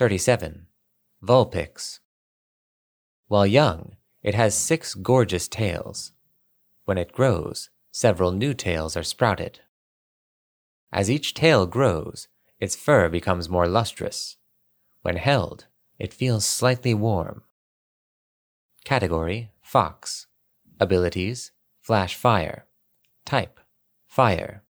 37. Vulpix. While young, it has six gorgeous tails. When it grows, several new tails are sprouted. As each tail grows, its fur becomes more lustrous. When held, it feels slightly warm. Category Fox. Abilities Flash Fire. Type Fire.